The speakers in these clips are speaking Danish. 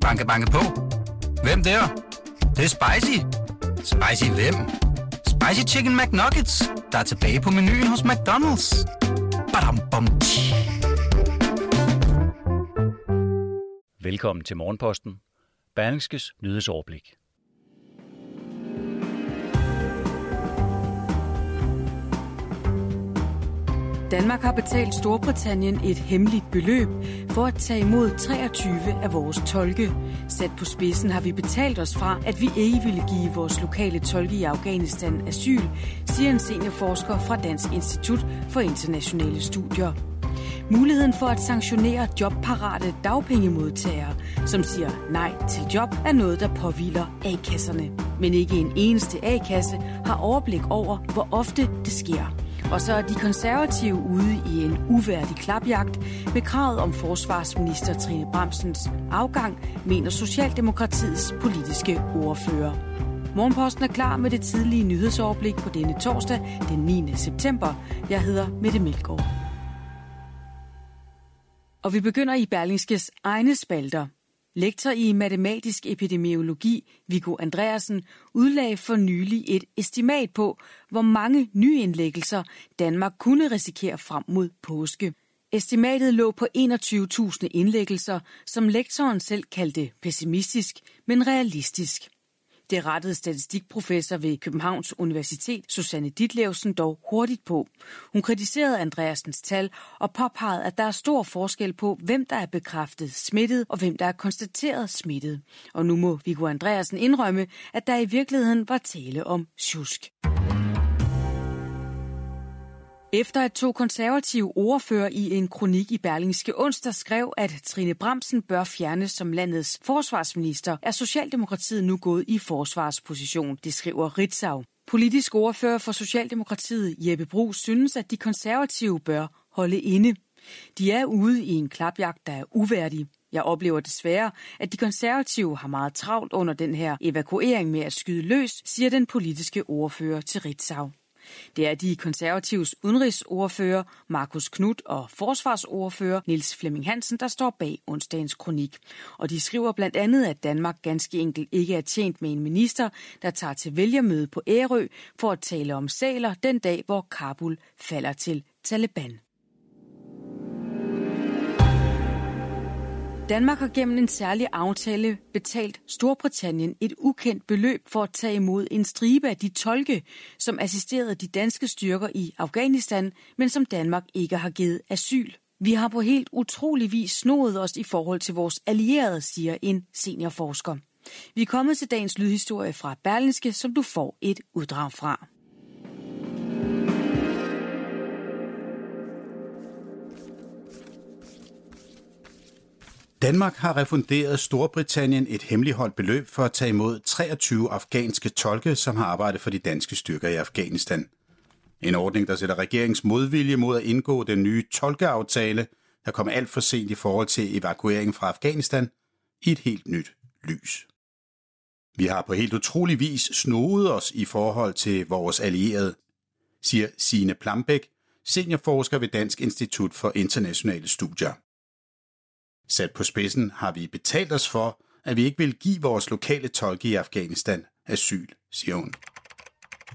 Banke, banke på. Hvem der? Det, det er spicy. Spicy hvem? Spicy Chicken McNuggets, der er tilbage på menuen hos McDonald's. Badum, bom, tji. Velkommen til Morgenposten. Berlingskes nyhedsoverblik. Danmark har betalt Storbritannien et hemmeligt beløb for at tage imod 23 af vores tolke. Sat på spidsen har vi betalt os fra, at vi ikke ville give vores lokale tolke i Afghanistan asyl, siger en seniorforsker fra Dansk Institut for Internationale Studier. Muligheden for at sanktionere jobparate dagpengemodtagere, som siger nej til job, er noget, der påviler A-kasserne. Men ikke en eneste A-kasse har overblik over, hvor ofte det sker. Og så er de konservative ude i en uværdig klapjagt med kravet om forsvarsminister Trine Bramsens afgang, mener Socialdemokratiets politiske ordfører. Morgenposten er klar med det tidlige nyhedsoverblik på denne torsdag, den 9. september. Jeg hedder Mette Melgaard. Og vi begynder i Berlingskes egne spalter. Lektor i matematisk epidemiologi, Viggo Andreasen, udlagde for nylig et estimat på, hvor mange nyindlæggelser Danmark kunne risikere frem mod påske. Estimatet lå på 21.000 indlæggelser, som lektoren selv kaldte pessimistisk, men realistisk. Det rettede statistikprofessor ved Københavns Universitet, Susanne Ditlevsen, dog hurtigt på. Hun kritiserede Andreasens tal og påpegede, at der er stor forskel på, hvem der er bekræftet smittet og hvem der er konstateret smittet. Og nu må Viggo Andreasen indrømme, at der i virkeligheden var tale om tjusk. Efter at to konservative ordfører i en kronik i Berlingske onsdag skrev, at Trine Bramsen bør fjernes som landets forsvarsminister, er Socialdemokratiet nu gået i forsvarsposition, det skriver Ritzau. Politisk ordfører for Socialdemokratiet, Jeppe Brugs, synes, at de konservative bør holde inde. De er ude i en klapjagt, der er uværdig. Jeg oplever desværre, at de konservative har meget travlt under den her evakuering med at skyde løs, siger den politiske ordfører til Ritzau. Det er de konservatives udenrigsordfører Markus Knudt og forsvarsordfører Niels Flemming Hansen, der står bag onsdagens kronik. Og de skriver blandt andet, at Danmark ganske enkelt ikke er tjent med en minister, der tager til vælgermøde på Ærø for at tale om saler den dag, hvor Kabul falder til Taliban. Danmark har gennem en særlig aftale betalt Storbritannien et ukendt beløb for at tage imod en stribe af de tolke, som assisterede de danske styrker i Afghanistan, men som Danmark ikke har givet asyl. Vi har på helt utrolig vis snoet os i forhold til vores allierede, siger en seniorforsker. Vi er kommet til dagens lydhistorie fra Berlinske, som du får et uddrag fra. Danmark har refunderet Storbritannien et hemmeligholdt beløb for at tage imod 23 afghanske tolke, som har arbejdet for de danske styrker i Afghanistan. En ordning, der sætter regeringens modvilje mod at indgå den nye tolkeaftale, der kom alt for sent i forhold til evakueringen fra Afghanistan, i et helt nyt lys. Vi har på helt utrolig vis snoet os i forhold til vores allierede, siger Sine Plambæk, seniorforsker ved Dansk Institut for Internationale Studier. Sat på spidsen har vi betalt os for, at vi ikke vil give vores lokale tolke i Afghanistan asyl, siger hun.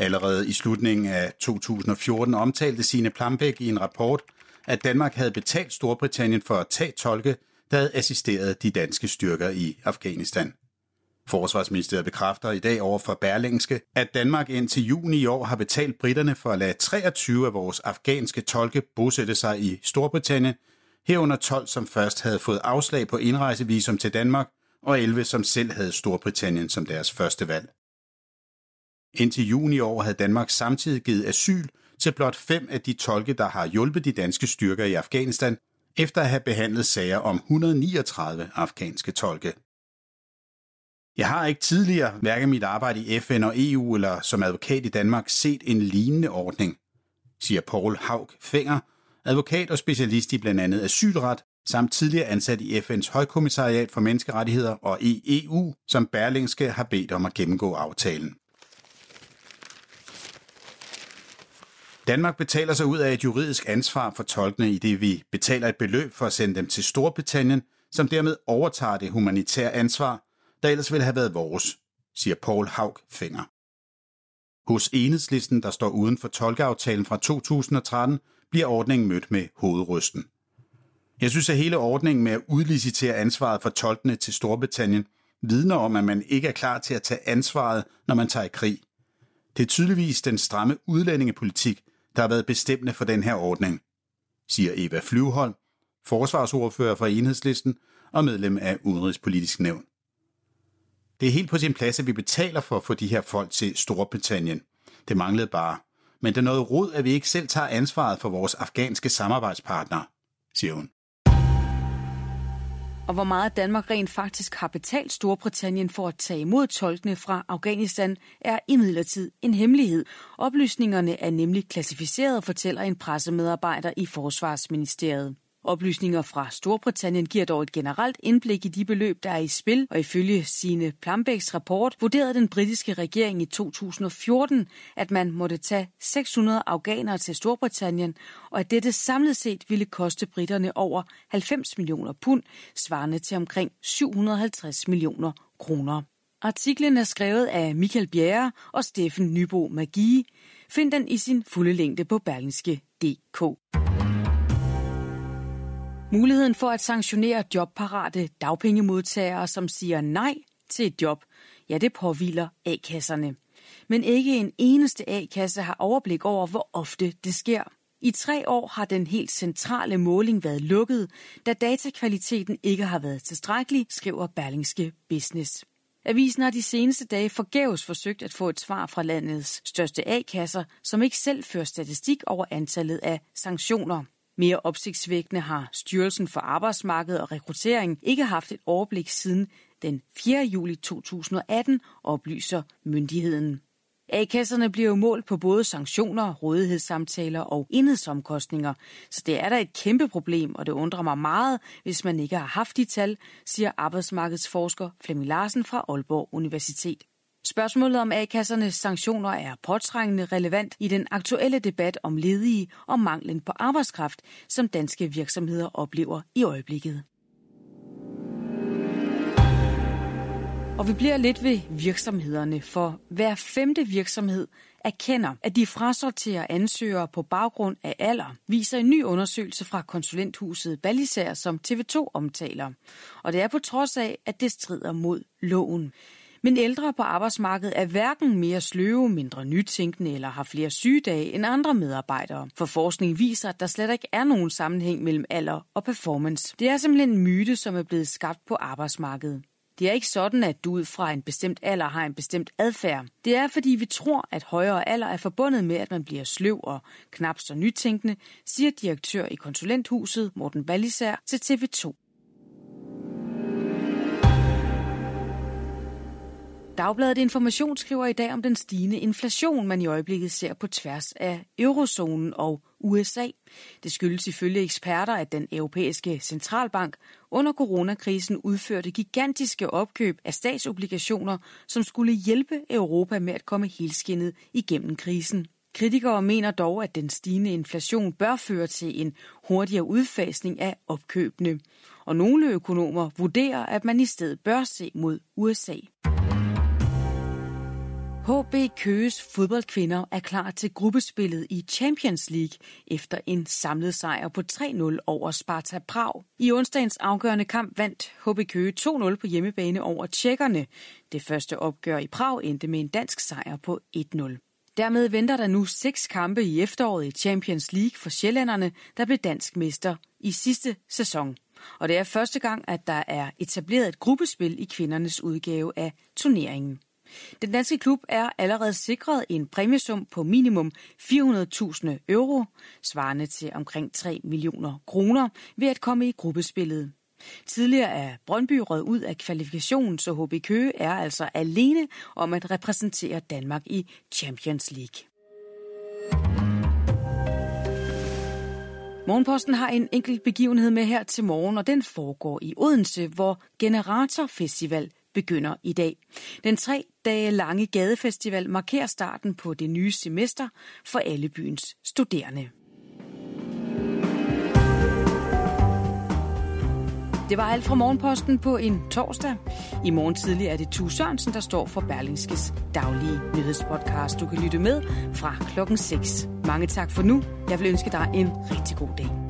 Allerede i slutningen af 2014 omtalte sine Plambæk i en rapport, at Danmark havde betalt Storbritannien for at tage tolke, der havde assisteret de danske styrker i Afghanistan. Forsvarsministeriet bekræfter i dag over for Berlingske, at Danmark indtil juni i år har betalt britterne for at lade 23 af vores afghanske tolke bosætte sig i Storbritannien, herunder 12, som først havde fået afslag på indrejsevisum til Danmark, og 11, som selv havde Storbritannien som deres første valg. Indtil juni i år havde Danmark samtidig givet asyl til blot fem af de tolke, der har hjulpet de danske styrker i Afghanistan, efter at have behandlet sager om 139 afghanske tolke. Jeg har ikke tidligere, hverken mit arbejde i FN og EU eller som advokat i Danmark, set en lignende ordning, siger Paul Haug Fenger, advokat og specialist i blandt andet asylret, samt tidligere ansat i FN's højkommissariat for menneskerettigheder og i EU, som Berlingske har bedt om at gennemgå aftalen. Danmark betaler sig ud af et juridisk ansvar for tolkene i det, vi betaler et beløb for at sende dem til Storbritannien, som dermed overtager det humanitære ansvar, der ellers ville have været vores, siger Paul Haug Finger. Hos enhedslisten, der står uden for tolkeaftalen fra 2013, bliver ordningen mødt med hovedrysten. Jeg synes, at hele ordningen med at udlicitere ansvaret for tolkene til Storbritannien vidner om, at man ikke er klar til at tage ansvaret, når man tager i krig. Det er tydeligvis den stramme udlændingepolitik, der har været bestemmende for den her ordning, siger Eva Flyvhold, forsvarsordfører for enhedslisten og medlem af Udenrigspolitisk Nævn. Det er helt på sin plads, at vi betaler for at få de her folk til Storbritannien. Det manglede bare. Men det er noget rod, at vi ikke selv tager ansvaret for vores afghanske samarbejdspartnere, siger hun. Og hvor meget Danmark rent faktisk har betalt Storbritannien for at tage imod tolkene fra Afghanistan, er imidlertid en hemmelighed. Oplysningerne er nemlig klassificeret, fortæller en pressemedarbejder i Forsvarsministeriet. Oplysninger fra Storbritannien giver dog et generelt indblik i de beløb, der er i spil, og ifølge sine Plambæks rapport vurderede den britiske regering i 2014, at man måtte tage 600 afghanere til Storbritannien, og at dette samlet set ville koste britterne over 90 millioner pund, svarende til omkring 750 millioner kroner. Artiklen er skrevet af Michael Bjerre og Steffen Nybo Magi. Find den i sin fulde længde på berlingske.dk. Muligheden for at sanktionere jobparate dagpengemodtagere, som siger nej til et job, ja, det påviler A-kasserne. Men ikke en eneste A-kasse har overblik over, hvor ofte det sker. I tre år har den helt centrale måling været lukket, da datakvaliteten ikke har været tilstrækkelig, skriver Berlingske Business. Avisen har de seneste dage forgæves forsøgt at få et svar fra landets største A-kasser, som ikke selv fører statistik over antallet af sanktioner. Mere opsigtsvækkende har Styrelsen for Arbejdsmarked og Rekruttering ikke haft et overblik siden den 4. juli 2018, oplyser myndigheden. A-kasserne bliver jo målt på både sanktioner, rådighedssamtaler og enhedsomkostninger, så det er da et kæmpe problem, og det undrer mig meget, hvis man ikke har haft de tal, siger arbejdsmarkedsforsker Flemming Larsen fra Aalborg Universitet. Spørgsmålet om A-kassernes sanktioner er påtrængende relevant i den aktuelle debat om ledige og manglen på arbejdskraft, som danske virksomheder oplever i øjeblikket. Og vi bliver lidt ved virksomhederne, for hver femte virksomhed erkender, at de frasorterer ansøgere på baggrund af alder, viser en ny undersøgelse fra konsulenthuset Ballisær, som TV2 omtaler. Og det er på trods af, at det strider mod loven. Men ældre på arbejdsmarkedet er hverken mere sløve, mindre nytænkende eller har flere sygedage end andre medarbejdere. For forskning viser, at der slet ikke er nogen sammenhæng mellem alder og performance. Det er simpelthen en myte, som er blevet skabt på arbejdsmarkedet. Det er ikke sådan, at du ud fra en bestemt alder har en bestemt adfærd. Det er, fordi vi tror, at højere alder er forbundet med, at man bliver sløv og knap så nytænkende, siger direktør i konsulenthuset Morten Ballisær til TV2. Dagbladet Information skriver i dag om den stigende inflation, man i øjeblikket ser på tværs af eurozonen og USA. Det skyldes ifølge eksperter, at den europæiske centralbank under coronakrisen udførte gigantiske opkøb af statsobligationer, som skulle hjælpe Europa med at komme helskindet igennem krisen. Kritikere mener dog, at den stigende inflation bør føre til en hurtigere udfasning af opkøbene. Og nogle økonomer vurderer, at man i stedet bør se mod USA. HB Køges fodboldkvinder er klar til gruppespillet i Champions League efter en samlet sejr på 3-0 over Sparta Prag. I onsdagens afgørende kamp vandt HB Køge 2-0 på hjemmebane over tjekkerne. Det første opgør i Prag endte med en dansk sejr på 1-0. Dermed venter der nu seks kampe i efteråret i Champions League for sjællanderne, der blev dansk mester i sidste sæson. Og det er første gang, at der er etableret et gruppespil i kvindernes udgave af turneringen. Den danske klub er allerede sikret en præmiesum på minimum 400.000 euro, svarende til omkring 3 millioner kroner, ved at komme i gruppespillet. Tidligere er Brøndby røget ud af kvalifikationen, så HB Køge er altså alene om at repræsentere Danmark i Champions League. Morgenposten har en enkelt begivenhed med her til morgen, og den foregår i Odense, hvor Generator Festival begynder i dag. Den tre dage lange gadefestival markerer starten på det nye semester for alle byens studerende. Det var alt fra Morgenposten på en torsdag. I morgen tidlig er det Tue Sørensen, der står for Berlingskes daglige nyhedspodcast. Du kan lytte med fra klokken 6. Mange tak for nu. Jeg vil ønske dig en rigtig god dag.